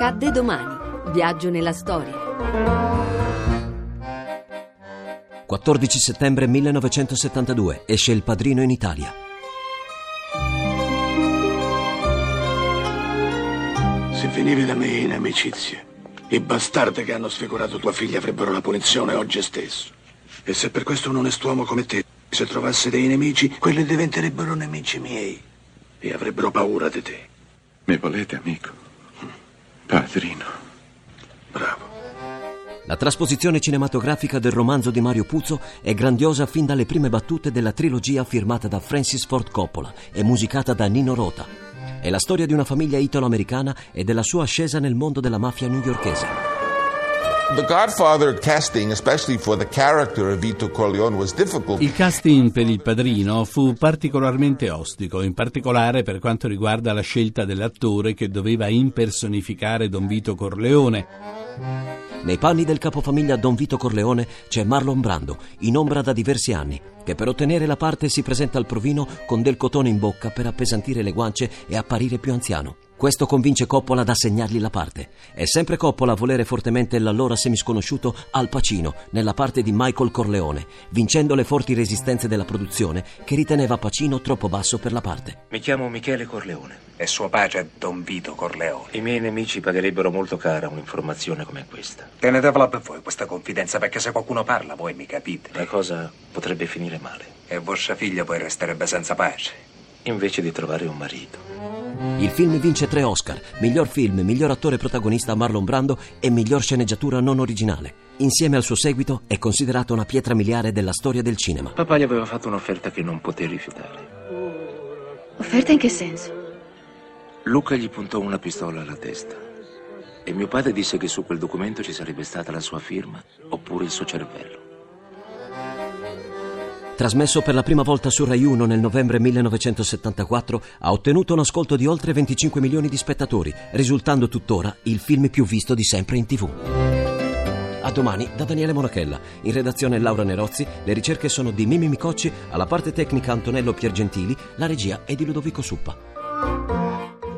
Accadde domani. Viaggio nella storia. 14 settembre 1972 esce Il Padrino in Italia. Se venivi da me in amicizia, i bastardi che hanno sfigurato tua figlia avrebbero la punizione oggi stesso. E se per questo un onest'uomo come te, se trovasse dei nemici, quelli diventerebbero nemici miei e avrebbero paura di te. Mi volete, amico? Padrino. Bravo. La trasposizione cinematografica del romanzo di Mario Puzo è grandiosa fin dalle prime battute della trilogia firmata da Francis Ford Coppola e musicata da Nino Rota. È la storia di una famiglia italo-americana e della sua ascesa nel mondo della mafia newyorkese. Il casting per il padrino fu particolarmente ostico, in particolare per quanto riguarda la scelta dell'attore che doveva impersonificare Don Vito Corleone. Nei panni del capofamiglia Don Vito Corleone c'è Marlon Brando, in ombra da diversi anni, che per ottenere la parte si presenta al provino con del cotone in bocca per appesantire le guance e apparire più anziano. Questo convince Coppola ad assegnargli la parte. È sempre Coppola a volere fortemente l'allora semisconosciuto Al Pacino nella parte di Michael Corleone, vincendo le forti resistenze della produzione che riteneva Pacino troppo basso per la parte. Mi chiamo Michele Corleone. E suo padre Don Vito Corleone. I miei nemici pagherebbero molto cara un'informazione come questa. Tenetevela per voi questa confidenza, perché se qualcuno parla voi mi capite. La cosa potrebbe finire male. E vostra figlia poi resterebbe senza pace. Invece di trovare un marito. Il film vince tre Oscar, miglior film, miglior attore protagonista Marlon Brando e miglior sceneggiatura non originale. Insieme al suo seguito è considerato una pietra miliare della storia del cinema. Papà gli aveva fatto un'offerta che non poté rifiutare. Offerta in che senso? Luca gli puntò una pistola alla testa e mio padre disse che su quel documento ci sarebbe stata la sua firma oppure il suo cervello. Trasmesso per la prima volta su Rai 1 nel novembre 1974, ha ottenuto un ascolto di oltre 25 milioni di spettatori, risultando tuttora il film più visto di sempre in tv. A domani da Daniele Monachella. In redazione Laura Nerozzi, le ricerche sono di Mimi Micocci, alla parte tecnica Antonello Piergentili, la regia è di Ludovico Suppa.